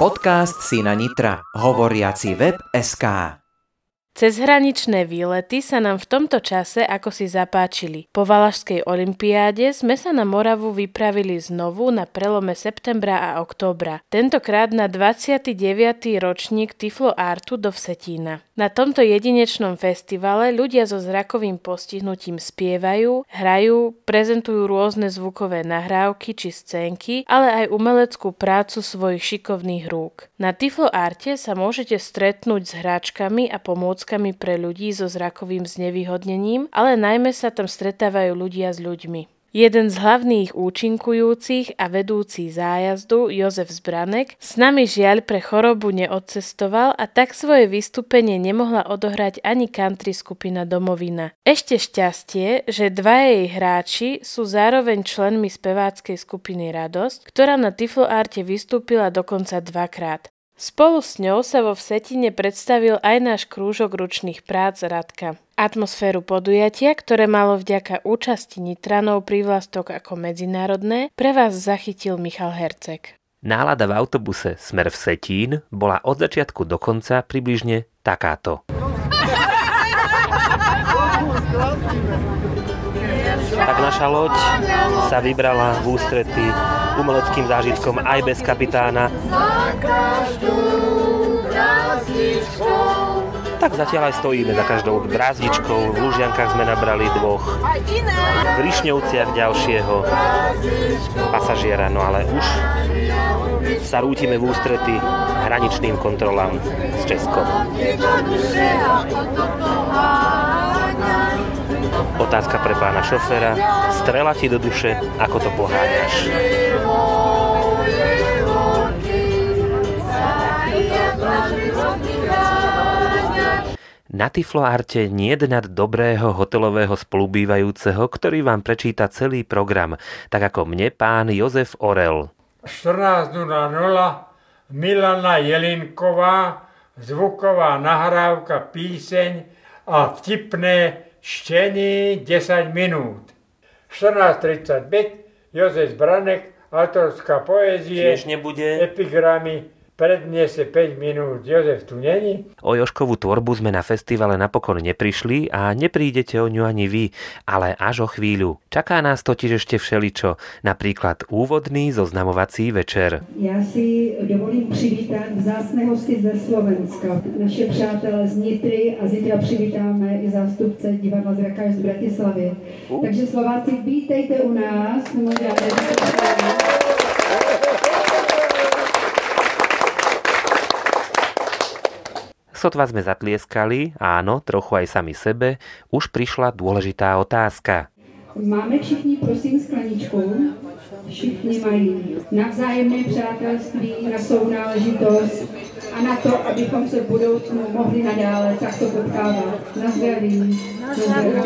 Podcast Sina Nitra. Hovoriaci web SK. Cezhraničné výlety sa nám v tomto čase ako si zapáčili. Po Valašskej olympiáde sme sa na Moravu vypravili znovu na prelome septembra a októbra. Tentokrát na 29. ročník Tiflo Artu do Vsetína. Na tomto jedinečnom festivale ľudia so zrakovým postihnutím spievajú, hrajú, prezentujú rôzne zvukové nahrávky či scénky, ale aj umeleckú prácu svojich šikovných rúk. Na Tiflo Arte sa môžete stretnúť s hráčkami a pomôckami pre ľudí so zrakovým znevýhodnením, ale najmä sa tam stretávajú ľudia s ľuďmi. Jeden z hlavných účinkujúcich a vedúci zájazdu, Jozef Zbranek, s nami žiaľ pre chorobu neodcestoval a tak svoje vystúpenie nemohla odohrať ani country skupina Domovina. Ešte šťastie, že dva jej hráči sú zároveň členmi speváckej skupiny Radosť, ktorá na Tiflo Arte vystúpila dokonca dvakrát. Spolu s ňou sa vo Vsetine predstavil aj náš krúžok ručných prác Radka. Atmosféru podujatia, ktoré malo vďaka účasti Nitranov prívlastok ako medzinárodné, pre vás zachytil Michal Hercek. Nálada v autobuse Smer v Setín bola od začiatku do konca približne takáto. Tak naša loď sa vybrala v ústrety umeleckým zážitkom aj bez kapitána. Tak zatiaľ aj stojíme za každou brázdičkou. V Lužiankách sme nabrali dvoch. V Rišňovciach ďalšieho pasažiera. No ale už sa rútime v ústrety hraničným kontrolám s Českom. Otázka pre pána šoféra. Strela ti do duše, ako to poháňaš? Na Tifloarte nie nad dobrého hotelového spolubývajúceho, ktorý vám prečíta celý program, tak ako mne pán Jozef Orel. 14.00 Milana Jelinková, zvuková nahrávka, píseň a vtipné štení 10 minút. 14.35 Jozef Branek, autorská nebude. epigramy, predniese 5 minút. Jozef tu není. O Joškovú tvorbu sme na festivale napokon neprišli a neprídete o ňu ani vy, ale až o chvíľu. Čaká nás totiž ešte všeličo, napríklad úvodný zoznamovací večer. Já si dovolím přivítat vzácné hosty ze Slovenska, naše přátelé z Nitry a zítra přivítáme i zástupce divadla Zrakář z Bratislavy. Takže Slováci, vítejte u nás. My Sotva sme zatlieskali, áno, trochu aj sami sebe, už prišla dôležitá otázka. Máme všichni, prosím, skleničku. Všichni mají navzájemné přátelství, na sounáležitost a na to, abychom se v budoucnu mohli nadále takto potkávat. Na zdraví. Na zdraví.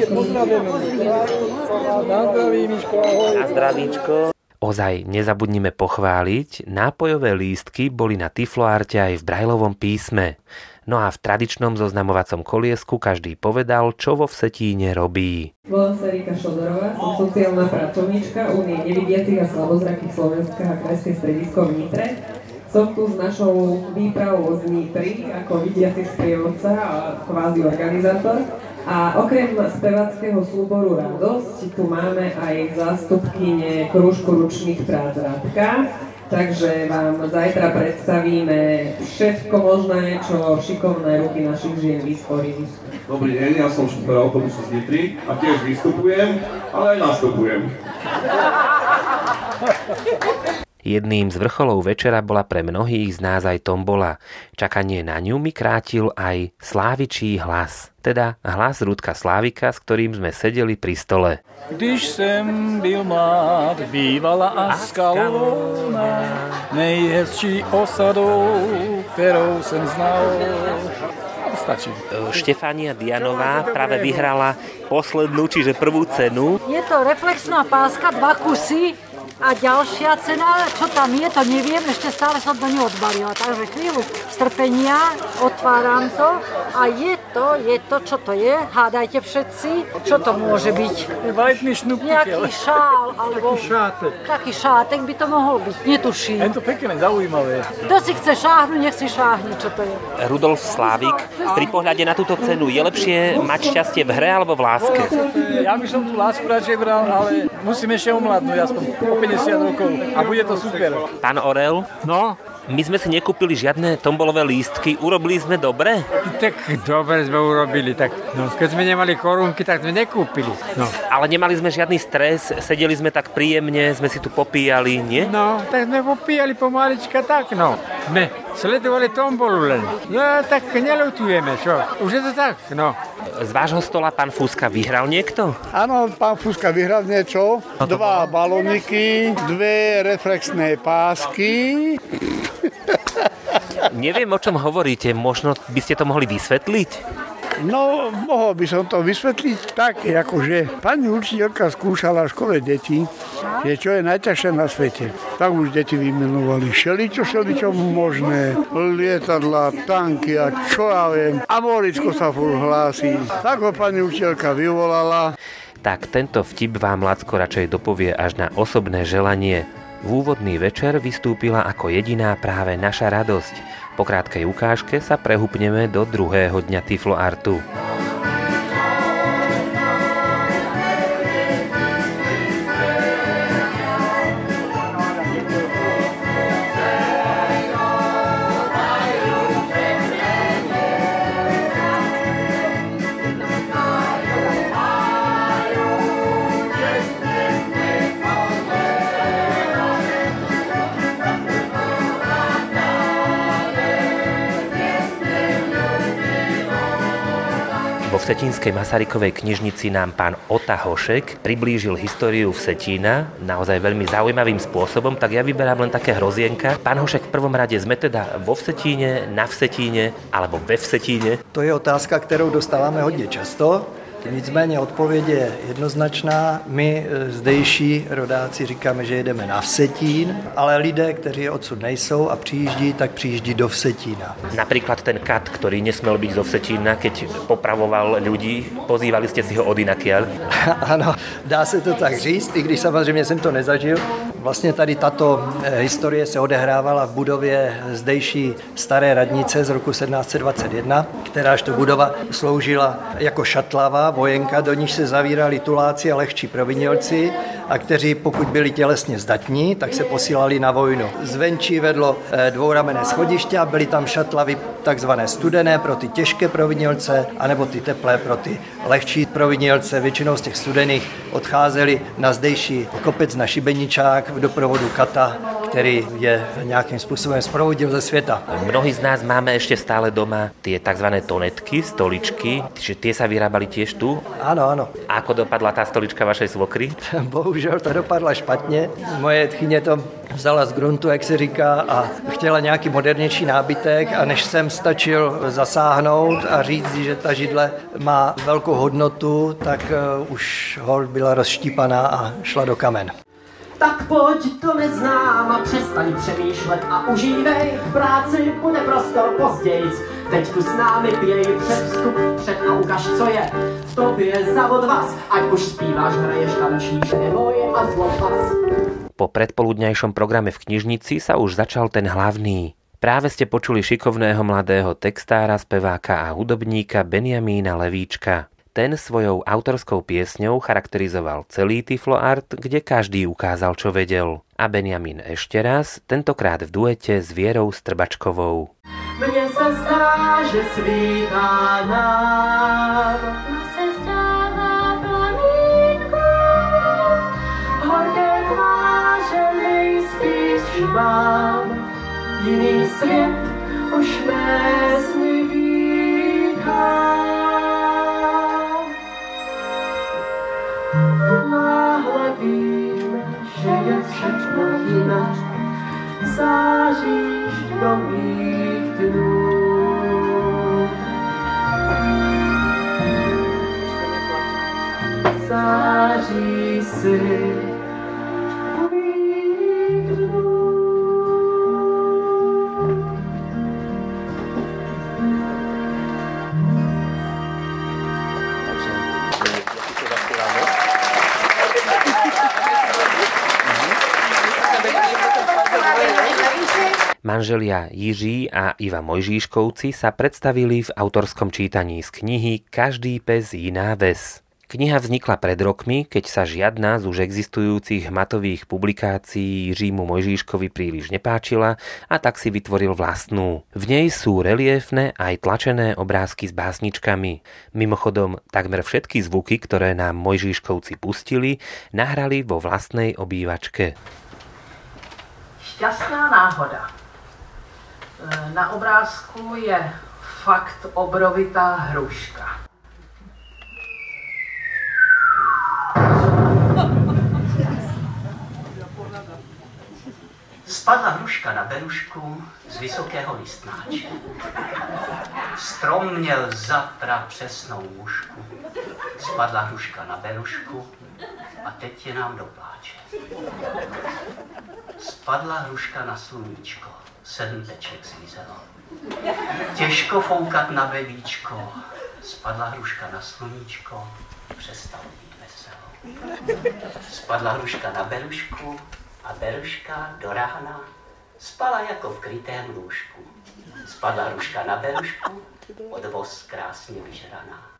Na zdravíčko. Ozaj nezabudnime pochváliť, nápojové lístky boli na Tifloarte aj v brajlovom písme. No a v tradičnom zoznamovacom koliesku každý povedal, čo vo Vsetíne robí. Volám sa Rika Šodorová, som sociálna pracovníčka Unie nevidiacich a slabozrakých Slovenska a Krajské stredisko v Nitre. Som tu s našou výpravou z Nitry ako vidiaci sprievodca a kvázi organizátor. A okrem spevackého súboru Radosť tu máme aj zástupkyne Kružku ručných prác Radka, Takže vám zajtra predstavíme všetko možné, čo šikovné ruky našich žien vysporili. Dobrý deň, ja som šofér autobusu z Nitry a tiež vystupujem, ale aj nastupujem. Jedným z vrcholov večera bola pre mnohých z nás aj tombola. Čakanie na ňu mi krátil aj slávičí hlas, teda hlas Rudka Slávika, s ktorým sme sedeli pri stole. Když jsem byl mlád, bývala Askalona, nejhezčí osadou, kterou jsem znal. Stačí. Štefania Dianová práve vyhrala poslednú, čiže prvú cenu. Je to reflexná páska, dva kusy A ďalšia cena, čo tam je, to neviem, ešte stále som to neodbalila. Takže chvíľu strpenia, otváram to a je to, je to, čo to je. Hádajte všetci, čo to môže byť. Nejaký šál, alebo... Taký šátek. Taký šátek by to mohol byť, netuším. Je to pekné, zaujímavé. Kto si chce šáhnuť, nech si šáhne, čo to je. Rudolf Slávik, pri pohľade na túto cenu je lepšie mať šťastie v hre alebo v láske? Ja by som tú lásku radšej bral, ale musím ešte omladnúť aspoň o 50 rokov a bude to super. Pán Orel, No, my sme si nekúpili žiadne tombolové lístky, urobili sme dobre? tak dobre sme urobili. Tak, no, keď sme nemali korunky, tak sme nekúpili. No, Ale nemali sme žiadny stres, sedeli sme tak príjemne, sme si tu popíjali, nie? no tak sme popíjali pomalička tak, no. Sme sledovali tombolu len. No, tak nelutujeme, čo? Už je to tak, no. Z vášho stola pán Fúska vyhral niekto? Áno, pán Fuska vyhral niečo. Dva balóniky, dve reflexné pásky. Neviem, o čom hovoríte, možno by ste to mohli vysvetliť? No, mohol by som to vysvetliť tak, akože pani učiteľka skúšala v škole deti, že čo je najťažšie na svete. Tak už deti vymenovali šeličo, šeličo možné, lietadla, tanky a čo ja viem. A Moricko sa furt hlási. Tak ho pani učiteľka vyvolala. Tak tento vtip vám Lacko radšej dopovie až na osobné želanie. V úvodný večer vystúpila ako jediná práve naša radosť. Po krátkej ukážke sa prehupneme do druhého dňa Tiflo Artu. Vsetínskej Masarykovej knižnici nám pán Ota Hošek priblížil históriu Vsetína naozaj veľmi zaujímavým spôsobom, tak ja vyberám len také hrozienka. Pán Hošek, v prvom rade sme teda vo Vsetíne, na Vsetíne alebo ve Vsetíne. To je otázka, kterou dostáváme hodně často. Nicméně odpověď je jednoznačná. My e, zdejší rodáci říkáme, že jedeme na Vsetín, ale lidé, kteří odsud nejsou a přijíždí, tak přijíždí do Vsetína. Napríklad ten kat, ktorý nesmel byť zo Vsetína, keď popravoval ľudí, pozývali ste si ho od inakiaľ. ano, dá se to tak říct, i když samozřejmě jsem to nezažil. Vlastně tady tato eh, historie se odehrávala v budově zdejší staré radnice z roku 1721, kteráž to budova sloužila jako šatlava, vojenka, do níž se zavírali tuláci a lehčí provinilci a kteří pokud byli tělesně zdatní, tak se posílali na vojnu. Zvenčí vedlo eh, dvouramené schodiště a byly tam šatlavy takzvané studené pro ty těžké provinilce, anebo ty teplé pro ty lehčí provinilce. Většinou z těch studených odcházeli na zdejší kopec na Šibeničák v doprovodu kata, který je nějakým způsobem sprovodil ze světa. Mnohí z nás máme ešte stále doma tie tzv. tonetky, stoličky, že tie sa vyrábali tiež tu. Ano, ano. A ako dopadla tá stolička vašej svokry? Bohužel to dopadla špatně. Moje tchyně to vzala z gruntu, jak se říká, a chtěla nějaký modernější nábytek a než jsem stačil zasáhnout a říct, že ta židle má velkou hodnotu, tak uh, už hol byla rozštípaná a šla do kamen. Tak pojď to neznám a přestaň přemýšlet a užívej práci, bude prostor pozdějc. Teď tu s námi pěj před vstup před a ukaž, co je v tobě za odvaz. Ať už zpíváš, hraješ, tančíš, neboj a zlopas. Po predpoludňajšom programe v knižnici sa už začal ten hlavný. Práve ste počuli šikovného mladého textára, speváka a hudobníka Benjamína Levíčka. Ten svojou autorskou piesňou charakterizoval celý Tiflo Art, kde každý ukázal, čo vedel. A Benjamín ešte raz, tentokrát v duete s Vierou Strbačkovou. Mně se zdá, že svítá nám. Jiný svět už mé sny Náhle vím, že je všechno jinak. Záříš do mých dnů. Září si Manželia Jiří a Iva Mojžíškovci sa predstavili v autorskom čítaní z knihy Každý pes iná ves. Kniha vznikla pred rokmi, keď sa žiadna z už existujúcich hmatových publikácií Jiřímu Mojžíškovi príliš nepáčila a tak si vytvoril vlastnú. V nej sú reliefné aj tlačené obrázky s básničkami. Mimochodom, takmer všetky zvuky, ktoré nám Mojžíškovci pustili, nahrali vo vlastnej obývačke. Šťastná náhoda. Na obrázku je fakt obrovitá hruška. Spadla hruška na berušku z vysokého listnáče. Strom měl zapra přesnou mušku. Spadla hruška na berušku a teď je nám do pláče. Spadla hruška na sluníčko, sedm teček. Těžko foukat na bevíčko, spadla hruška na sluníčko, přestalo být veselo. Spadla hruška na berušku a beruška do rána spala jako v krytém lůžku. Spadla hruška na berušku, odvoz krásně vyžraná.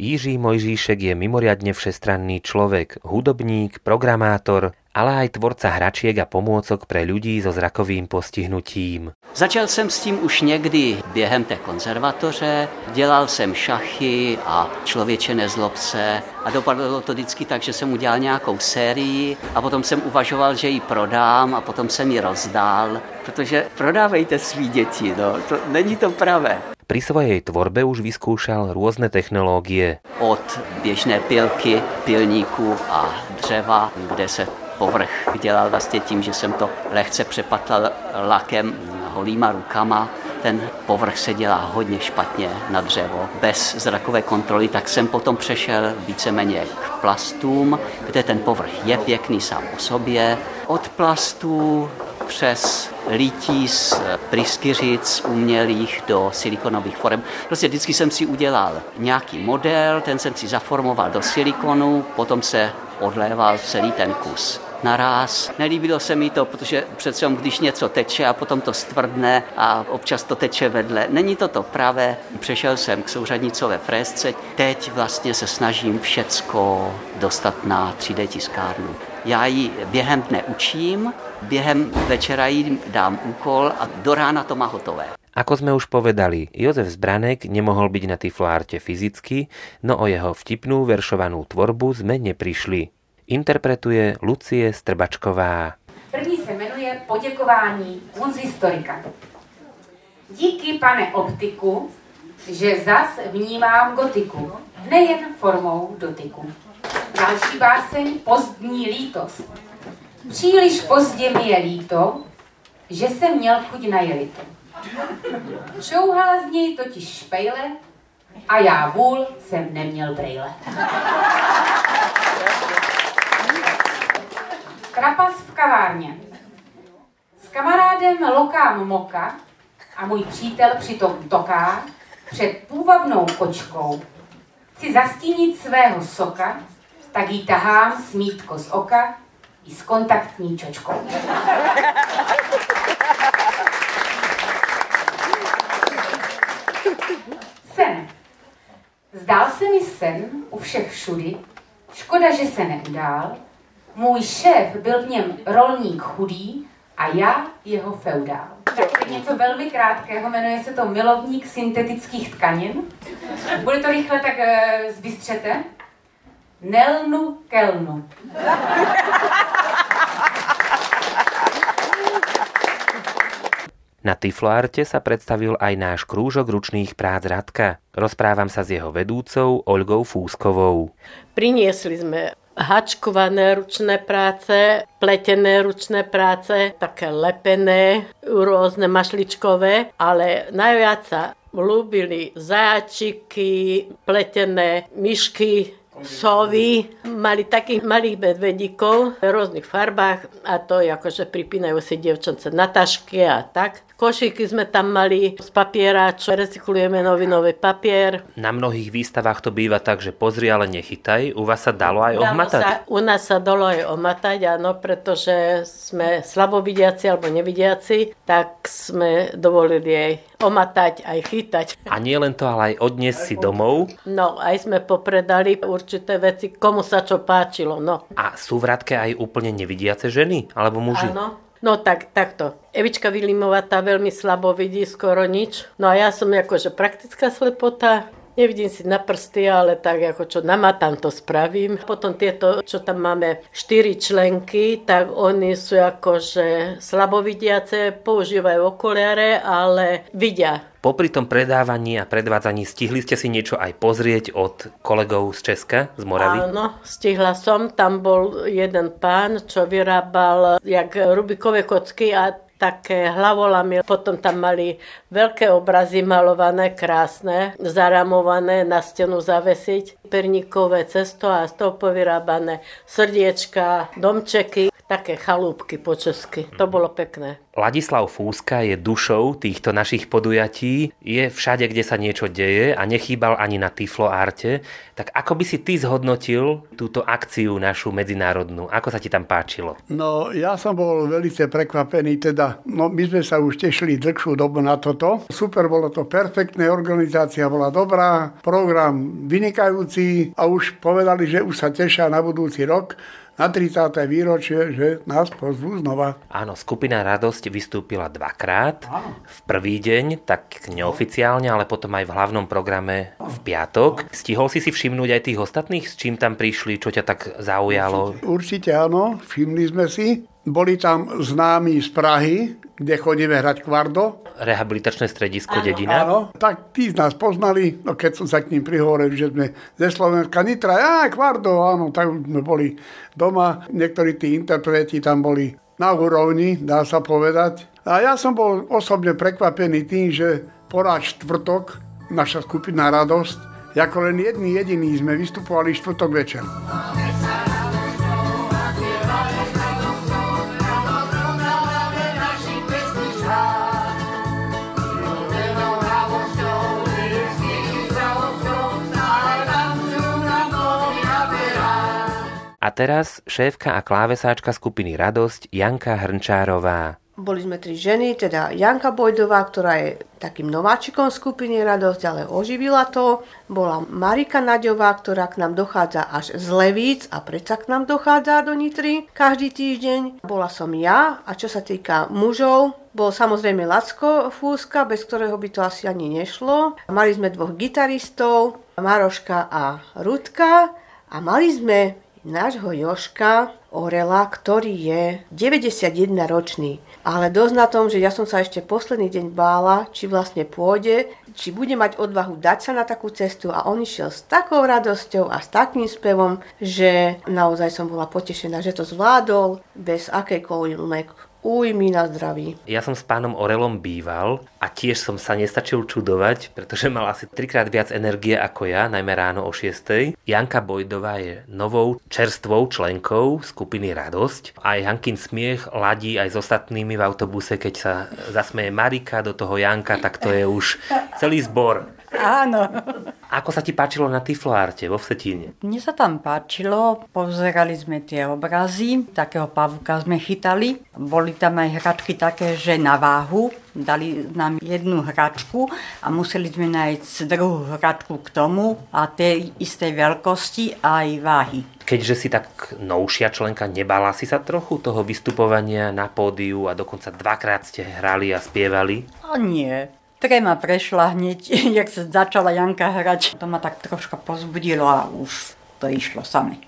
Jiří Mojžíšek je mimoriadne všestranný človek, hudobník, programátor, ale aj tvorca hračiek a pomôcok pre ľudí so zrakovým postihnutím. Začal jsem s tím už někdy během té konzervatoře, dělal jsem šachy a člověče nezlob a dopadlo to vždycky tak, že jsem udělal nějakou sérii a potom jsem uvažoval, že ji prodám a potom jsem ji rozdál, protože prodávejte svý děti, no, to není to pravé. Pri svojej tvorbe už vyskúšal rôzne technológie. Od běžné pilky, pilníku a dřeva, kde se povrch dělal vlastně tím, že jsem to lehce přepatlal lakem holýma rukama. Ten povrch se dělá hodně špatně na dřevo. Bez zrakové kontroly, tak jsem potom přešel víceméně k plastům, kde ten povrch je pěkný sám o sobě. Od plastů přes lítí z pryskyřic umělých do silikonových forem. Prostě vždycky jsem si udělal nějaký model, ten jsem si zaformoval do silikonu, potom se odléval celý ten kus naraz. Nelíbilo se mi to, protože přece když něco teče a potom to stvrdne a občas to teče vedle. Není to to pravé. Přešel jsem k souřadnicové fresce. Teď vlastně se snažím všecko dostat na 3D tiskárnu. Já ji během dne učím, během večera jí dám úkol a do rána to má hotové. Ako sme už povedali, Jozef Zbranek nemohol byť na Tifloarte fyzicky, no o jeho vtipnú veršovanú tvorbu sme neprišli. Interpretuje Lucie Strbačková. První se jmenuje Poděkování historika. Díky, pane optiku, že zas vnímám gotiku, nejen formou dotyku. Další báseň Pozdní lítost. Příliš pozdě mi je líto, že jsem měl chuť na jelito. Čouhala z něj totiž špejle a já vůl jsem neměl brejle. Trapas v kavárně. S kamarádem lokám moka a můj přítel přitom toká před půvabnou kočkou. Chci zastínit svého soka, tak jí tahám smítko z oka i s kontaktní čočkou. Sen. Zdál se mi sen u všech všudy, škoda, že se neudál, můj šéf byl v něm rolník chudý a já jeho feudál. Tak je něco velmi krátkého, jmenuje se to Milovník syntetických tkanin. Bude to rychle, tak uh, zbystřete. Nelnu kelnu. Na Tifloarte sa predstavil aj náš krúžok ručných prác Radka. Rozprávam sa s jeho vedúcou Olgou Fúskovou. Priniesli sme hačkované ručné práce, pletené ručné práce, také lepené, rôzne mašličkové, ale najviac sa ľúbili zajačiky, pletené myšky, sovy, mali takých malých medvedíkov v rôznych farbách a to akože pripínajú si dievčance na tašky a tak. Košíky sme tam mali z papiera, čo recyklujeme novinový papier. Na mnohých výstavách to býva tak, že pozri, ale nechytaj. U vás sa dalo aj Dalo ohmatať? Sa, u nás sa dalo aj omatať, áno, pretože sme slabovidiaci alebo nevidiaci, tak sme dovolili aj omatať, aj chytať. A nie len to, ale aj odniesť si domov. No, aj sme popredali určité veci, komu sa čo páčilo, no. A sú v Radke aj úplne nevidiace ženy? Alebo muži? Áno. No tak, takto. Evička Vilimová tá veľmi slabo vidí, skoro nič. No a ja som akože praktická slepota, Nevidím si na prsty, ale tak ako čo namatám, to spravím. Potom tieto, čo tam máme, štyri členky, tak oni sú akože slabovidiace, používajú okuliare, ale vidia. Popri tom predávaní a predvádzaní stihli ste si niečo aj pozrieť od kolegov z Česka, z Moravy? Áno, stihla som. Tam bol jeden pán, čo vyrábal jak Rubikové kocky a také hlavolamy. Potom tam mali veľké obrazy malované, krásne, zaramované, na stenu zavesiť. Perníkové cesto a z toho povyrábané srdiečka, domčeky, také chalúbky po česky. To bolo pekné. Ladislav Fúska je dušou týchto našich podujatí, je všade, kde sa niečo deje a nechýbal ani na Tiflo Arte. Tak ako by si ty zhodnotil túto akciu našu medzinárodnú? Ako sa ti tam páčilo? No, ja som bol veľmi prekvapený, teda, no my sme sa už tešili dlhšiu dobu na toto. Super, bolo to perfektné, organizácia bola dobrá, program vynikajúci a už povedali, že už sa tešia na budúci rok na 30. výročie, že nás pozvú znova. Áno, skupina Radosť vystúpila dvakrát. V prvý deň, tak neoficiálne, ale potom aj v hlavnom programe v piatok. Stihol si si všimnúť aj tých ostatných, s čím tam prišli, čo ťa tak zaujalo? Určite, určite áno, všimli sme si. Boli tam známi z Prahy, kde chodíme hrať kvardo. Rehabilitačné stredisko áno, Dedina. Áno, tak tí z nás poznali, no keď som sa k ním prihovoril, že sme ze Slovenska Nitra, ja, kvardo, áno, tak sme boli doma. Niektorí tí interpreti tam boli na úrovni, dá sa povedať. A ja som bol osobne prekvapený tým, že porad štvrtok, naša skupina Radosť, ako len jedný jediný sme vystupovali štvrtok večer. A teraz šéfka a klávesáčka skupiny Radosť Janka Hrnčárová. Boli sme tri ženy, teda Janka Bojdová, ktorá je takým nováčikom skupiny Radosť, ale oživila to. Bola Marika Naďová, ktorá k nám dochádza až z Levíc a predsa k nám dochádza do Nitry každý týždeň. Bola som ja a čo sa týka mužov, bol samozrejme Lacko Fúska, bez ktorého by to asi ani nešlo. Mali sme dvoch gitaristov, Maroška a Rudka a mali sme nášho Joška Orela, ktorý je 91 ročný. Ale dosť na tom, že ja som sa ešte posledný deň bála, či vlastne pôjde, či bude mať odvahu dať sa na takú cestu a on išiel s takou radosťou a s takým spevom, že naozaj som bola potešená, že to zvládol bez akejkoľvek újmy na zdraví. Ja som s pánom Orelom býval a tiež som sa nestačil čudovať, pretože mal asi trikrát viac energie ako ja, najmä ráno o 6. Janka Bojdová je novou čerstvou členkou skupiny Radosť a Jankin smiech ladí aj s ostatnými v autobuse, keď sa zasmeje Marika do toho Janka, tak to je už celý zbor. Áno. Ako sa ti páčilo na Tifloarte vo Vsetíne? Mne sa tam páčilo, pozerali sme tie obrazy, takého pavuka sme chytali. Boli tam aj hračky také, že na váhu, dali nám jednu hračku a museli sme nájsť druhú hračku k tomu a tej istej veľkosti a aj váhy. Keďže si tak novšia členka, nebala si sa trochu toho vystupovania na pódiu a dokonca dvakrát ste hrali a spievali? A nie, Trema prešla hneď, jak sa začala Janka hrať. To ma tak troška pozbudilo a už to išlo same.